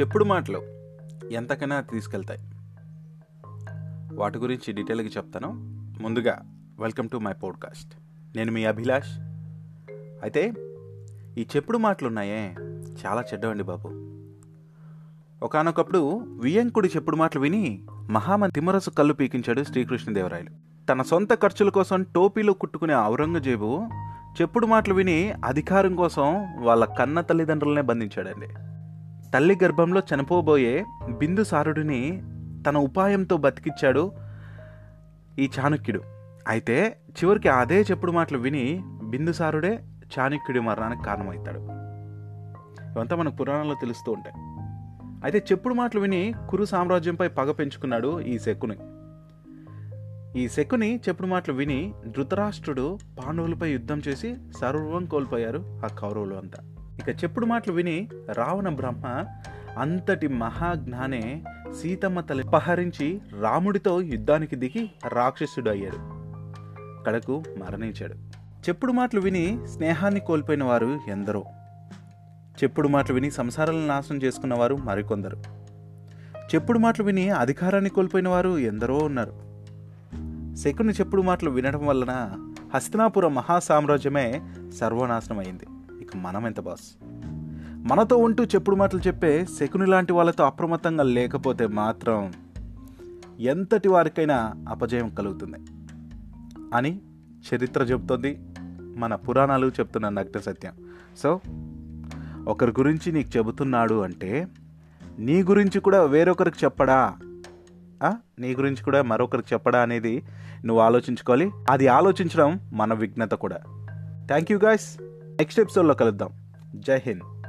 చెప్పుడు మాటలు ఎంతకైనా తీసుకెళ్తాయి. వాటి గురించి డీటెయిల్గా చెప్తాను. ముందుగా వెల్కమ్ టు మై పోడ్కాస్ట్. నేను మీ అభిలాష్. అయితే ఈ చెప్పుడు మాటలు ఉన్నాయే చాలా చెడ్డవండి బాబు. ఒకానొకప్పుడు వియంకుడి చెప్పుడు మాటలు విని మహామన్ తిమ్మరసు కళ్ళు పీకించాడు శ్రీకృష్ణదేవరాయలు. తన సొంత ఖర్చుల కోసం టోపీలో కుట్టుకునే ఔరంగజేబు చెప్పుడు మాటలు విని అధికారం కోసం వాళ్ళ కన్న తల్లిదండ్రులనే బంధించాడండి. తల్లి గర్భంలో చనిపోబోయే బిందుసారుడిని తన ఉపాయంతో బతికిచ్చాడు ఈ చాణక్యుడు. అయితే చివరికి అదే చెప్పుడు మాటలు విని బిందుసారుడే చాణక్యుడి మరణానికి కారణమవుతాడు. ఇవంతా మనకు పురాణాల్లో తెలుస్తూ ఉంటాయి. అయితే చెప్పుడు మాటలు విని కురు సామ్రాజ్యంపై పగ పెంచుకున్నాడు ఈ శకుని. ఈ శకుని చెప్పుడు మాటలు విని ధృతరాష్ట్రుడు పాండవులపై యుద్ధం చేసి సర్వం కోల్పోయారు ఆ కౌరవులు అంతా. ఇక చెప్పుడు మాటలు విని రావణ బ్రహ్మ అంతటి మహాజ్ఞానే సీతమ్మ తల్లి అపహరించి రాముడితో యుద్ధానికి దిగి రాక్షసుడు అయ్యాడు కడకు మరణించాడు. చెప్పుడు మాటలు విని స్నేహాన్ని కోల్పోయిన వారు ఎందరో. చెప్పుడు మాటలు విని సంసారాలను నాశనం చేసుకున్న వారు మరికొందరు. చెప్పుడు మాటలు విని అధికారాన్ని కోల్పోయిన వారు ఎందరో ఉన్నారు. శకుని చెప్పుడు మాటలు వినడం వలన హస్తినాపుర మహాసామ్రాజ్యమే సర్వనాశనం అయింది మనం ఎంత బాస్? మనతో ఉంటూ చెప్పుడు మాటలు చెప్పే శకుని లాంటి వాళ్ళతో అప్రమత్తంగా లేకపోతే మాత్రం ఎంతటి వారికైనా అపజయం కలుగుతుంది. అని చరిత్ర చెబుతోంది మన పురాణాలు చెప్తున్న నగ్న సత్యం. సో ఒకరి గురించి నీకు చెబుతున్నాడు అంటే నీ గురించి కూడా వేరొకరికి చెప్పడా? నీ గురించి కూడా మరొకరికి చెప్పడా అనేది నువ్వు ఆలోచించుకోవాలి. అది ఆలోచించడం మన విఘ్నత కూడా. థ్యాంక్ యూ గాయస్ నెక్స్ట్ ఎపిసోడ్లో కలుద్దాం. జై హింద్.